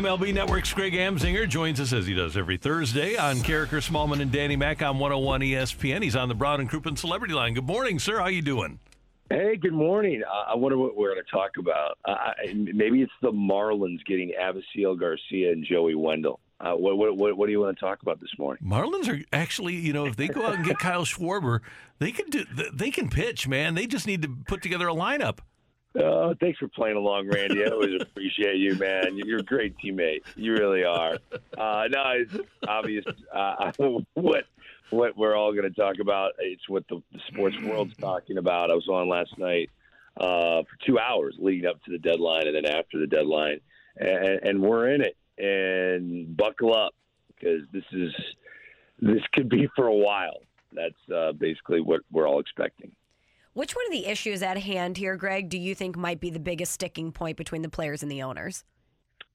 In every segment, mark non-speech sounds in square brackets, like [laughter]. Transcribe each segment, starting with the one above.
MLB Network's Greg Amsinger joins us as he does every Thursday on Karraker Smallmon and Danny Mack on 101 ESPN. He's on the Brown and Crouppen Celebrity Line. Good morning, sir. How you doing? Hey, good morning. Uh, I wonder what we're going to talk about. Uh, maybe it's the Marlins getting Avisail Garcia and Joey Wendle. Uh, what, what, what, what do you want to talk about this morning? Marlins are actually, you know, if they go out and get [laughs] Kyle Schwarber, they can do, they can pitch, man. They just need to put together a lineup. Uh, thanks for playing along, Randy. I always appreciate you, man. You're a great teammate. You really are. Uh, no, it's obvious uh, [laughs] what what we're all going to talk about. It's what the, the sports world's talking about. I was on last night uh, for two hours leading up to the deadline and then after the deadline, and, and we're in it. And buckle up because this is this could be for a while. That's uh, basically what we're all expecting. Which one of the issues at hand here, Greg, do you think might be the biggest sticking point between the players and the owners?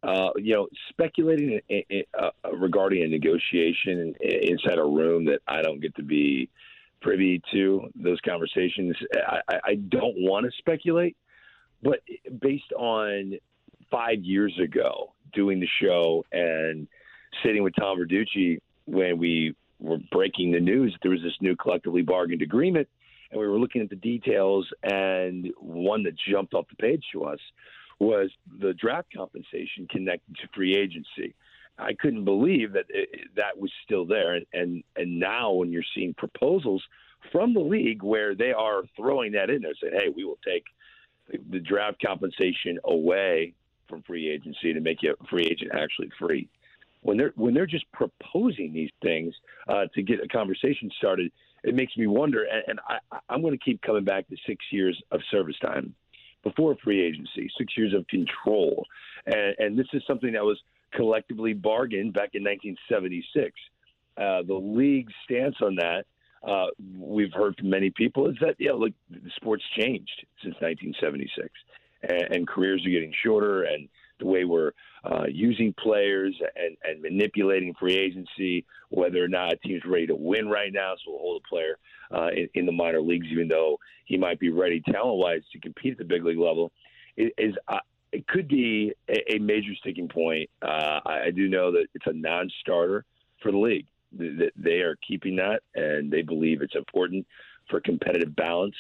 uh, you know, speculating in, in, uh, regarding a negotiation inside a room that I don't get to be privy to those conversations. I, I- don't want to speculate, but based on five years ago doing the show and sitting with Tom Verducci when we were breaking the news there was this new collectively bargained agreement, and we were looking at the details, and one that jumped off the page to us was the draft compensation connected to free agency. I couldn't believe that it, that was still there, and, and now when you're seeing proposals from the league where they are throwing that in there, saying, "Hey, we will take the draft compensation away from free agency to make you a free agent actually free." When they're when they're just proposing these things uh, to get a conversation started, it makes me wonder. And, and I, I'm going to keep coming back to six years of service time before free agency, six years of control. And, and this is something that was collectively bargained back in 1976. Uh, the league's stance on that, uh, we've heard from many people, is that, yeah, look, the sport's changed since 1976. And, and careers are getting shorter, and the way we're uh, using players and, and manipulating free agency, whether or not a team's ready to win right now, so we'll hold a player uh, in, in the minor leagues, even though he might be ready talent wise to compete at the big league level, is, is uh, it could be a, a major sticking point. Uh, I, I do know that it's a non starter for the league. That they are keeping that, and they believe it's important for competitive balance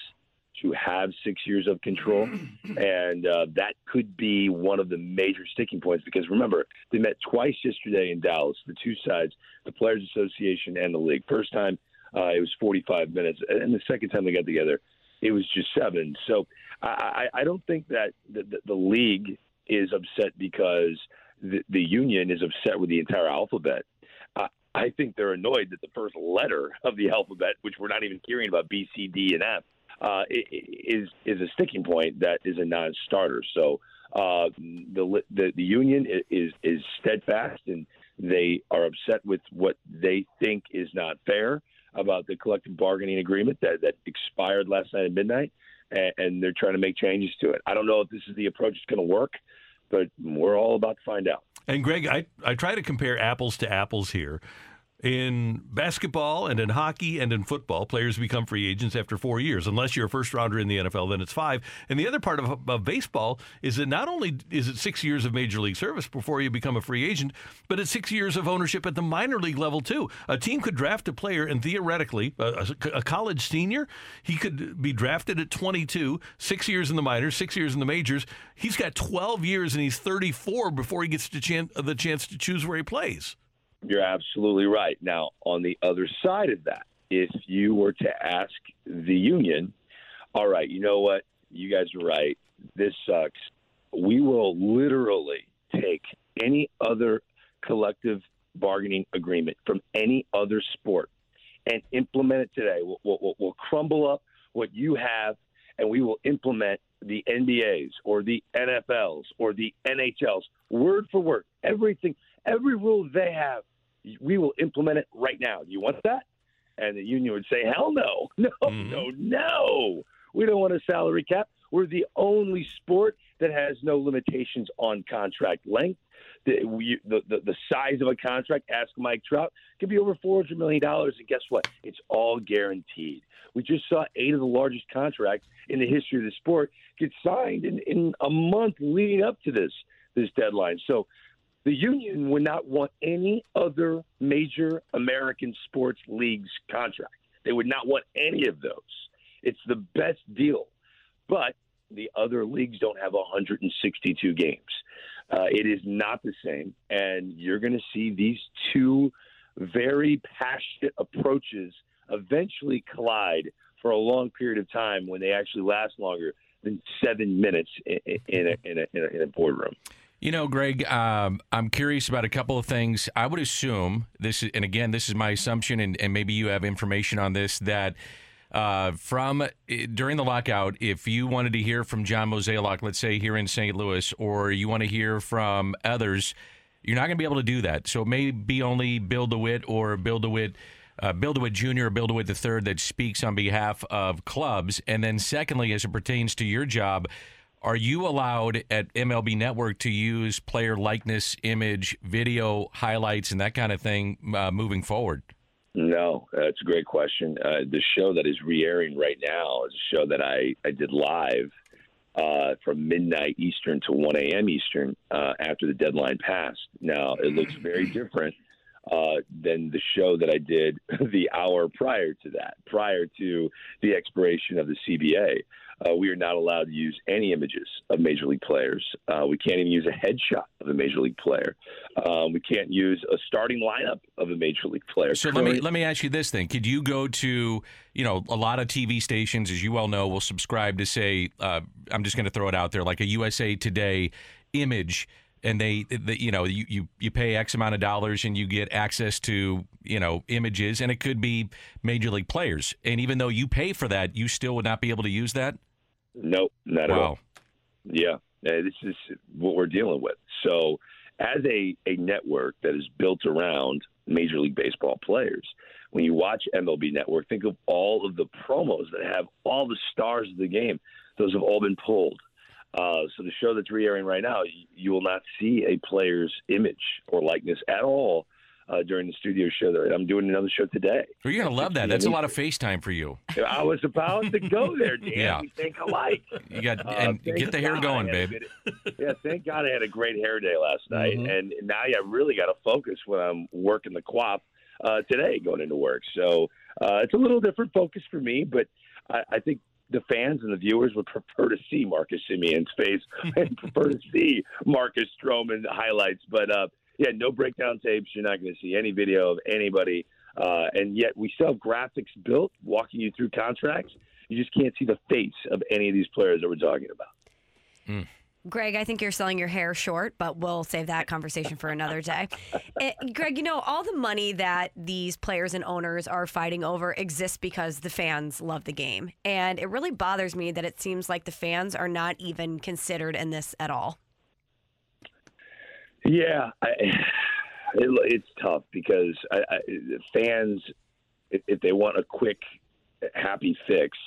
to have six years of control, [clears throat] and uh, that could be one of the major sticking points. Because remember, they met twice yesterday in Dallas, the two sides, the Players Association and the league. First time uh, it was 45 minutes, and the second time they got together, it was just seven. So I, I I don't think that the, the, the league is upset because the, the union is upset with the entire alphabet. I, I think they're annoyed that the first letter of the alphabet, which we're not even hearing about B, C, D, and F, uh, is is a sticking point that is a non-starter. So uh, the, the the union is is steadfast and they are upset with what they think is not fair about the collective bargaining agreement that that expired last night at midnight, and, and they're trying to make changes to it. I don't know if this is the approach that's going to work, but we're all about to find out. And Greg, I, I try to compare apples to apples here. In basketball and in hockey and in football, players become free agents after four years. Unless you're a first rounder in the NFL, then it's five. And the other part of, of baseball is that not only is it six years of major league service before you become a free agent, but it's six years of ownership at the minor league level too. A team could draft a player, and theoretically, a, a college senior, he could be drafted at 22, six years in the minors, six years in the majors. He's got 12 years, and he's 34 before he gets chance, the chance to choose where he plays. You're absolutely right. Now, on the other side of that if you were to ask the union, all right, you know what? You guys are right. This sucks. We will literally take any other collective bargaining agreement from any other sport and implement it today. We'll, we'll, we'll crumble up what you have and we will implement the NBA's or the NFL's or the NHL's word for word. Everything, every rule they have, we will implement it right now. Do you want that? And the union would say, hell no, [laughs] no, mm-hmm. no, no. We don't want a salary cap. We're the only sport that has no limitations on contract length. The, we, the, the, the size of a contract, ask Mike Trout, could be over $400 million. And guess what? It's all guaranteed. We just saw eight of the largest contracts in the history of the sport get signed in, in a month leading up to this this deadline. So the union would not want any other major American sports leagues contract. They would not want any of those. It's the best deal. But the other leagues don't have 162 games. Uh, it is not the same. And you're going to see these two very passionate approaches eventually collide for a long period of time when they actually last longer than seven minutes in, in, a, in, a, in a boardroom. You know, Greg, um, I'm curious about a couple of things. I would assume this, is, and again, this is my assumption, and, and maybe you have information on this that uh, from eh, during the lockout, if you wanted to hear from John Mozeliak, let's say here in St. Louis, or you want to hear from others, you're not going to be able to do that. So it may be only Bill DeWitt or Bill DeWitt. Uh, Bill DeWitt Jr. or Bill DeWitt III that speaks on behalf of clubs. And then, secondly, as it pertains to your job, are you allowed at MLB Network to use player likeness, image, video highlights, and that kind of thing uh, moving forward? No, that's a great question. Uh, the show that is re-airing right now is a show that I, I did live uh, from midnight Eastern to 1 a.m. Eastern uh, after the deadline passed. Now, it looks very [clears throat] different uh, than the show that I did [laughs] the hour prior to that, prior to the expiration of the CBA. Uh, we are not allowed to use any images of major league players. Uh, we can't even use a headshot of a major league player. Um, we can't use a starting lineup of a major league player. So let me let me ask you this thing: Could you go to you know a lot of TV stations, as you well know, will subscribe to say uh, I'm just going to throw it out there like a USA Today image and they, they, you know you, you you pay x amount of dollars and you get access to you know images and it could be major league players. And even though you pay for that you still would not be able to use that? Nope not wow. at all. Yeah uh, this is what we're dealing with. So as a, a network that is built around major league baseball players when you watch mlb network think of all of the promos that have all the stars of the game. Those have all been pulled uh, so the show that's re-airing right now, you will not see a player's image or likeness at all uh, during the studio show. That I'm doing another show today. Well, you're gonna love that. That's a lot of FaceTime for you. I was about to go there, Dan. yeah. We think alike. You got uh, and get the hair going, babe. yeah, thank God I had a great hair day last night, mm-hmm. and now I really got to focus when I'm working the quap uh, today, going into work. So uh, it's a little different focus for me, but I, I think the fans and the viewers would prefer to see Marcus Semien's face [laughs] and prefer to see Marcus Stroman highlights. But uh, yeah, no breakdown tapes. You're not going to see any video of anybody. Uh, and yet we still have graphics built walking you through contracts. You just can't see the face of any of these players that we're talking about. Mm. Greg, I think you're selling your hair short, but we'll save that conversation for another day. It, [laughs] eh, Greg, you know, all the money that these players and owners are fighting over exists because the fans love the game. And it really bothers me that it seems like the fans are not even considered in this at all. Yeah, I, [sighs] it, it's tough because I, I, fans, if, if they want a quick, happy fix,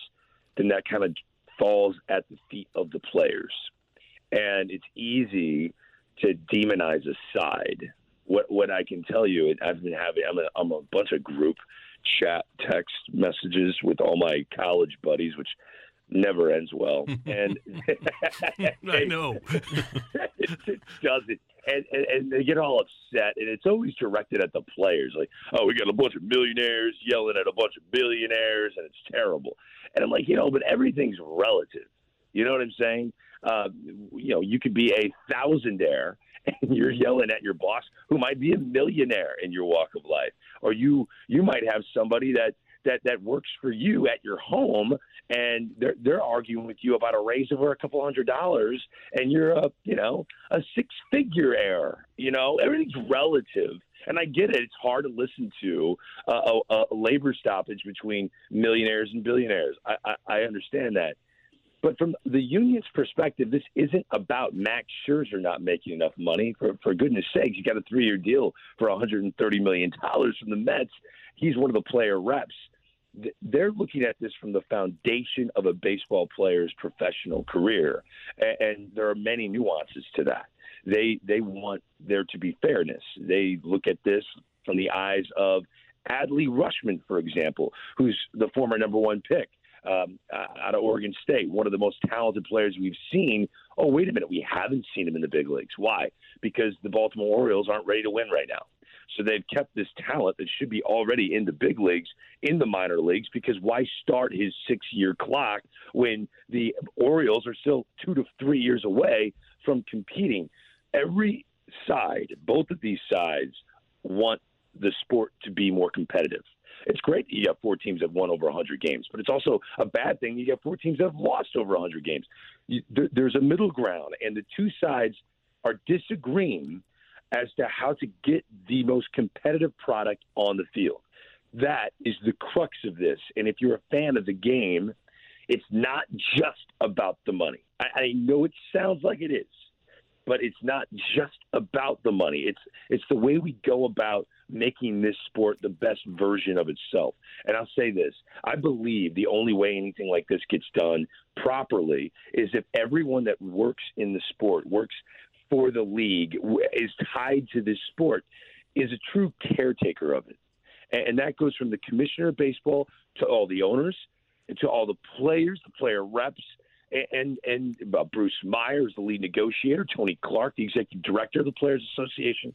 then that kind of falls at the feet of the players and it's easy to demonize a side. What what I can tell you, I've been having I'm a, I'm a bunch of group chat text messages with all my college buddies, which never ends well. [laughs] And [laughs] I know it, [laughs] doesn't. And, and, and they get all upset, and it's always directed at the players. Like, oh, we got a bunch of millionaires yelling at a bunch of billionaires, and it's terrible. And I'm like, you know, but everything's relative. You know what I'm saying? Uh, you know, you could be a thousandaire [laughs] and you're yelling at your boss who might be a millionaire in your walk of life, or you you might have somebody that that that works for you at your home, and they're they're arguing with you about a raise over a couple hundred dollars, and you're a you know a six figure heir. You know everything's relative. And I get it; it's hard to listen to uh, a, a labor stoppage between millionaires and billionaires. I, I, I understand that, but from the union's perspective, this isn't about Max Scherzer not making enough money. For, for goodness sakes, he got a three year deal for $130 million from the Mets. He's one of the player reps. They're looking at this from the foundation of a baseball player's professional career. And, there are many nuances to that. They, they want there to be fairness. They look at this from the eyes of Adley Rutschman, for example, who's the former number one pick um, out of Oregon State, one of the most talented players we've seen. Oh, wait a minute, we haven't seen him in the big leagues. Why? Because the Baltimore Orioles aren't ready to win right now. So they've kept this talent that should be already in the big leagues, in the minor leagues, because why start his six year clock when the Orioles are still two to three years away from competing? Every side, both of these sides, want the sport to be more competitive. It's great that you have four teams that won over 100 games, but it's also a bad thing you have four teams that have lost over 100 games. You, there, there's a middle ground, and the two sides are disagreeing as to how to get the most competitive product on the field. That is the crux of this. And if you're a fan of the game, it's not just about the money. I, I know it sounds like it is, but it's not just about the money. It's it's the way we go about making this sport the best version of itself. And I'll say this I believe the only way anything like this gets done properly is if everyone that works in the sport, works for the league, is tied to this sport, is a true caretaker of it. And that goes from the commissioner of baseball to all the owners, to all the players, the player reps, and and uh, Bruce Myers, the lead negotiator, Tony Clark, the executive director of the Players Association,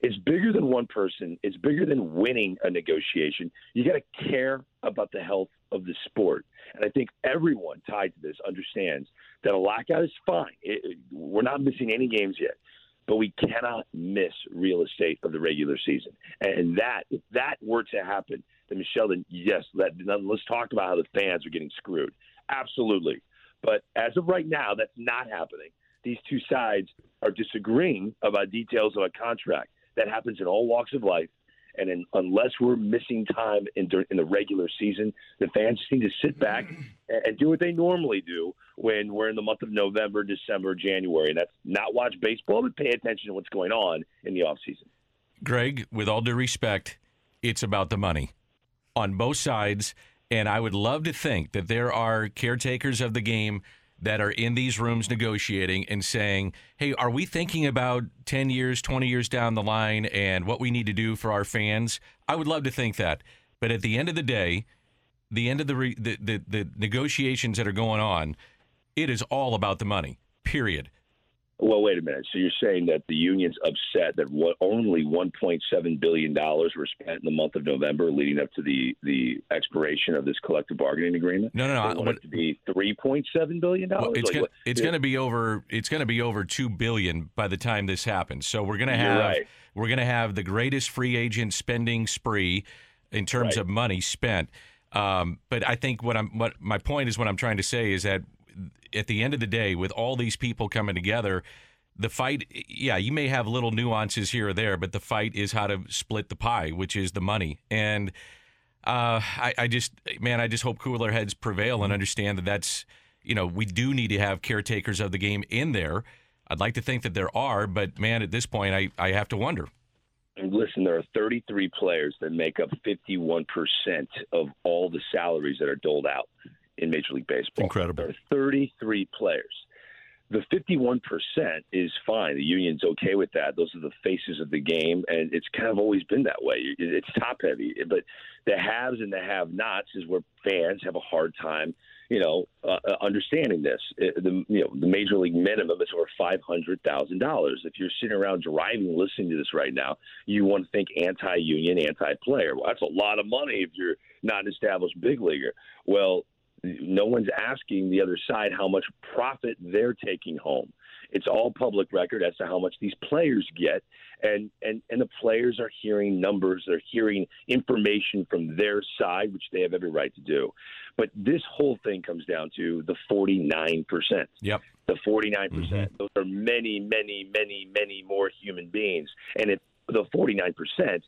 it's bigger than one person. It's bigger than winning a negotiation. You got to care about the health of the sport. And I think everyone tied to this understands that a lockout is fine. It, it, we're not missing any games yet, but we cannot miss real estate of the regular season. And that, if that were to happen, then Michelle, then yes, let, let's talk about how the fans are getting screwed. Absolutely. But as of right now, that's not happening. These two sides are disagreeing about details of a contract. That happens in all walks of life. And in, unless we're missing time in, in the regular season, the fans need to sit back and, and do what they normally do when we're in the month of November, December, January. And that's not watch baseball, but pay attention to what's going on in the offseason. Greg, with all due respect, it's about the money on both sides. And I would love to think that there are caretakers of the game that are in these rooms negotiating and saying, hey, are we thinking about 10 years, 20 years down the line and what we need to do for our fans? I would love to think that. But at the end of the day, the end of the, re- the, the, the negotiations that are going on, it is all about the money, period. Well, wait a minute. So you're saying that the union's upset that what, only 1.7 billion dollars were spent in the month of November, leading up to the the expiration of this collective bargaining agreement? No, no, no. They want it to be 3.7 billion dollars. Well, it's like, gonna, going to be over. It's going to be over two billion by the time this happens. So we're going to have right. we're going to have the greatest free agent spending spree in terms right. of money spent. Um, but I think what I'm what my point is what I'm trying to say is that at the end of the day, with all these people coming together, the fight, yeah, you may have little nuances here or there, but the fight is how to split the pie, which is the money. And uh, I, I just, man, I just hope cooler heads prevail and understand that that's, you know, we do need to have caretakers of the game in there. I'd like to think that there are, but man, at this point, I, I have to wonder. Listen, there are 33 players that make up 51% of all the salaries that are doled out in Major League Baseball. Incredible. There are 33 players. The 51% is fine. The union's okay with that. Those are the faces of the game, and it's kind of always been that way. It's top heavy, but the haves and the have-nots is where fans have a hard time, you know, uh, uh understanding this. The you know the major league minimum is over five hundred thousand dollars. If you're sitting around driving, listening to this right now, you want to think anti-union, anti-player. Well, that's a lot of money if you're not an established big leaguer. Well, no one's asking the other side how much profit they're taking home. It's all public record as to how much these players get, and and and the players are hearing numbers, they're hearing information from their side, which they have every right to do. But this whole thing comes down to the forty nine percent. Yep. The forty nine percent. Mm-hmm. Those are many, many, many, many more human beings, and if the forty nine percent,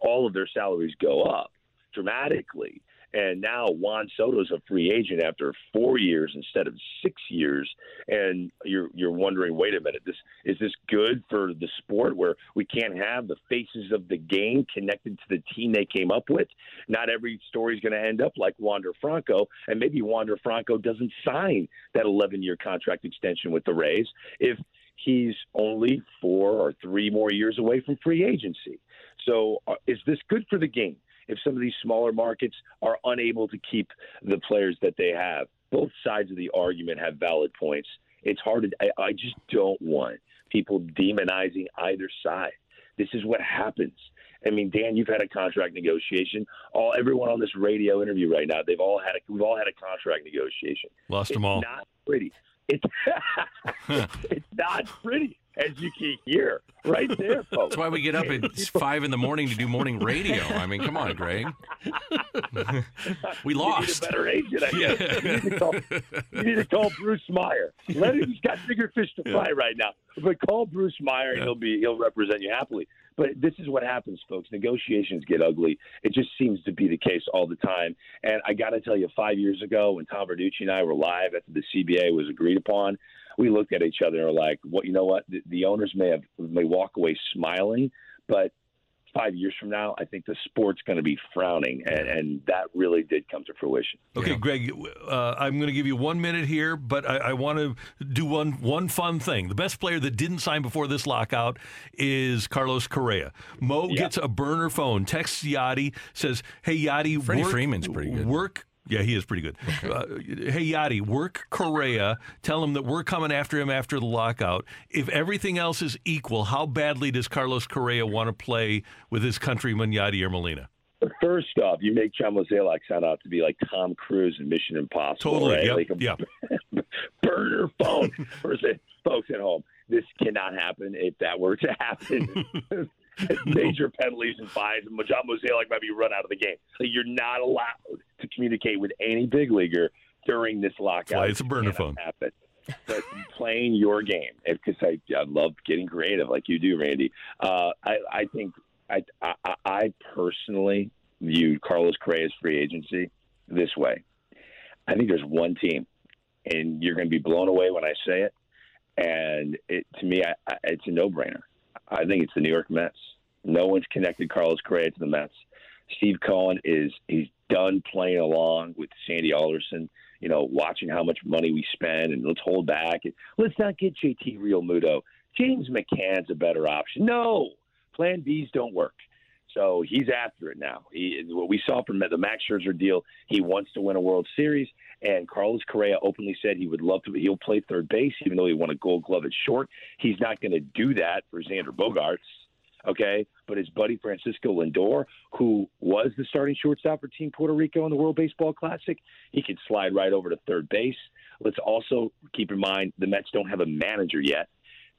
all of their salaries go up dramatically. And now Juan Soto's a free agent after four years instead of six years. And you're you're wondering, wait a minute, this is this good for the sport where we can't have the faces of the game connected to the team they came up with? Not every story is going to end up like Wander Franco, and maybe Wander Franco doesn't sign that 11 year contract extension with the Rays if he's only four or three more years away from free agency. So, uh, is this good for the game? If some of these smaller markets are unable to keep the players that they have. Both sides of the argument have valid points. It's hard to, I, I just don't want people demonizing either side. This is what happens. I mean, Dan, you've had a contract negotiation. All everyone on this radio interview right now, they've all had a, we've all had a contract negotiation. Lost it's them all. Not pretty. It's [laughs] it's not pretty as you can hear right there, folks. That's why we get up at [laughs] five in the morning to do morning radio. I mean, come on, Greg. we lost. You need a better agent. I guess. you, need to call, you need to call Bruce Meyer. Let him, he's got bigger fish to fry right now. But call Bruce Meyer, and he'll be he'll represent you happily. But this is what happens, folks. Negotiations get ugly. It just seems to be the case all the time. And I got to tell you, five years ago, when Tom Verducci and I were live after the CBA was agreed upon, we looked at each other and were like, "What? you know what? The, the owners may have may walk away smiling, but five years from now, I think the sport's going to be frowning, and, and that really did come to fruition. Okay, yeah. Greg, uh, I'm going to give you one minute here, but I, I want to do one one fun thing. The best player that didn't sign before this lockout is Carlos Correa. Mo yeah. gets a burner phone, texts Yadi, says, "Hey Yadi, Freddie work, Freeman's pretty good. Work yeah, he is pretty good. Uh, hey, Yadi, work Correa. Tell him that we're coming after him after the lockout. If everything else is equal, how badly does Carlos Correa want to play with his countryman Yadier Molina? First off, you make John Mozeliak sound out to be like Tom Cruise in Mission Impossible. Totally. Right? Yep, like a yep. [laughs] burner phone. folks at home, this cannot happen. If that were to happen, [laughs] [laughs] major penalties and fines. And John Mozeliak might be run out of the game. So you're not allowed communicate with any big leaguer during this lockout. it's a burner phone. Happen. But [laughs] playing your game, because I, I love getting creative like you do, Randy. Uh, I, I think I, I, I personally view Carlos Correa's free agency this way. I think there's one team, and you're going to be blown away when I say it. And it, to me, I, I, it's a no-brainer. I think it's the New York Mets. No one's connected Carlos Correa to the Mets. Steve Cohen is he's done playing along with Sandy Alderson. You know, watching how much money we spend and let's hold back. And let's not get JT Realmuto. James McCann's a better option. No, Plan Bs don't work. So he's after it now. He, what we saw from the Max Scherzer deal, he wants to win a World Series, and Carlos Correa openly said he would love to. He'll play third base, even though he won a Gold Glove at short. He's not going to do that for Xander Bogaerts. Okay, but his buddy Francisco Lindor, who was the starting shortstop for Team Puerto Rico in the World Baseball Classic, he could slide right over to third base. Let's also keep in mind the Mets don't have a manager yet.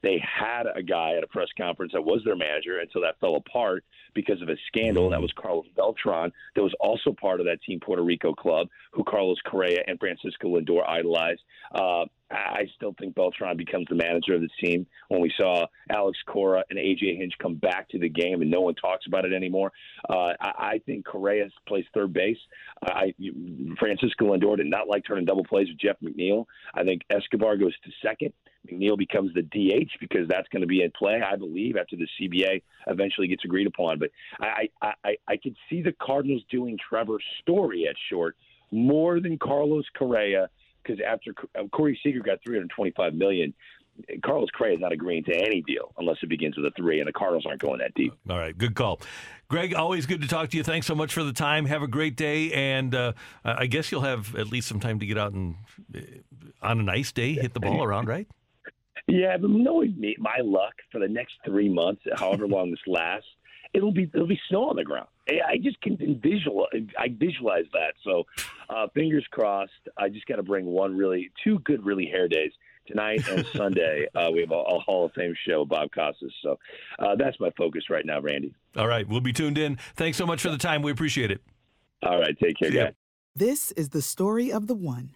They had a guy at a press conference that was their manager until that fell apart because of a scandal. That was Carlos Beltran, that was also part of that Team Puerto Rico club, who Carlos Correa and Francisco Lindor idolized. Uh, I still think Beltran becomes the manager of the team. When we saw Alex Cora and AJ Hinch come back to the game and no one talks about it anymore, uh, I, I think Correa plays third base. I, Francisco Lindor did not like turning double plays with Jeff McNeil. I think Escobar goes to second. McNeil becomes the DH because that's going to be in play, I believe, after the CBA eventually gets agreed upon. But I, I, I, I could see the Cardinals doing Trevor Story at short more than Carlos Correa because after uh, Corey Seager got 325 million. Carlos Correa is not agreeing to any deal unless it begins with a three, and the Cardinals aren't going that deep. All right, good call. Greg, always good to talk to you. Thanks so much for the time. Have a great day, and uh, I guess you'll have at least some time to get out and, uh, on a nice day, hit the ball around, right? Yeah, but knowing me, my luck for the next three months, however long this lasts, it'll be it'll be snow on the ground. I just can visualize I visualize that. So, uh, fingers crossed. I just got to bring one really two good really hair days tonight and [laughs] Sunday. Uh, we have a, a, Hall of Fame show, Bob Costas. So uh, that's my focus right now, Randy. All right, we'll be tuned in. Thanks so much for the time. We appreciate it. All right, take care, guys. This is the story of the one.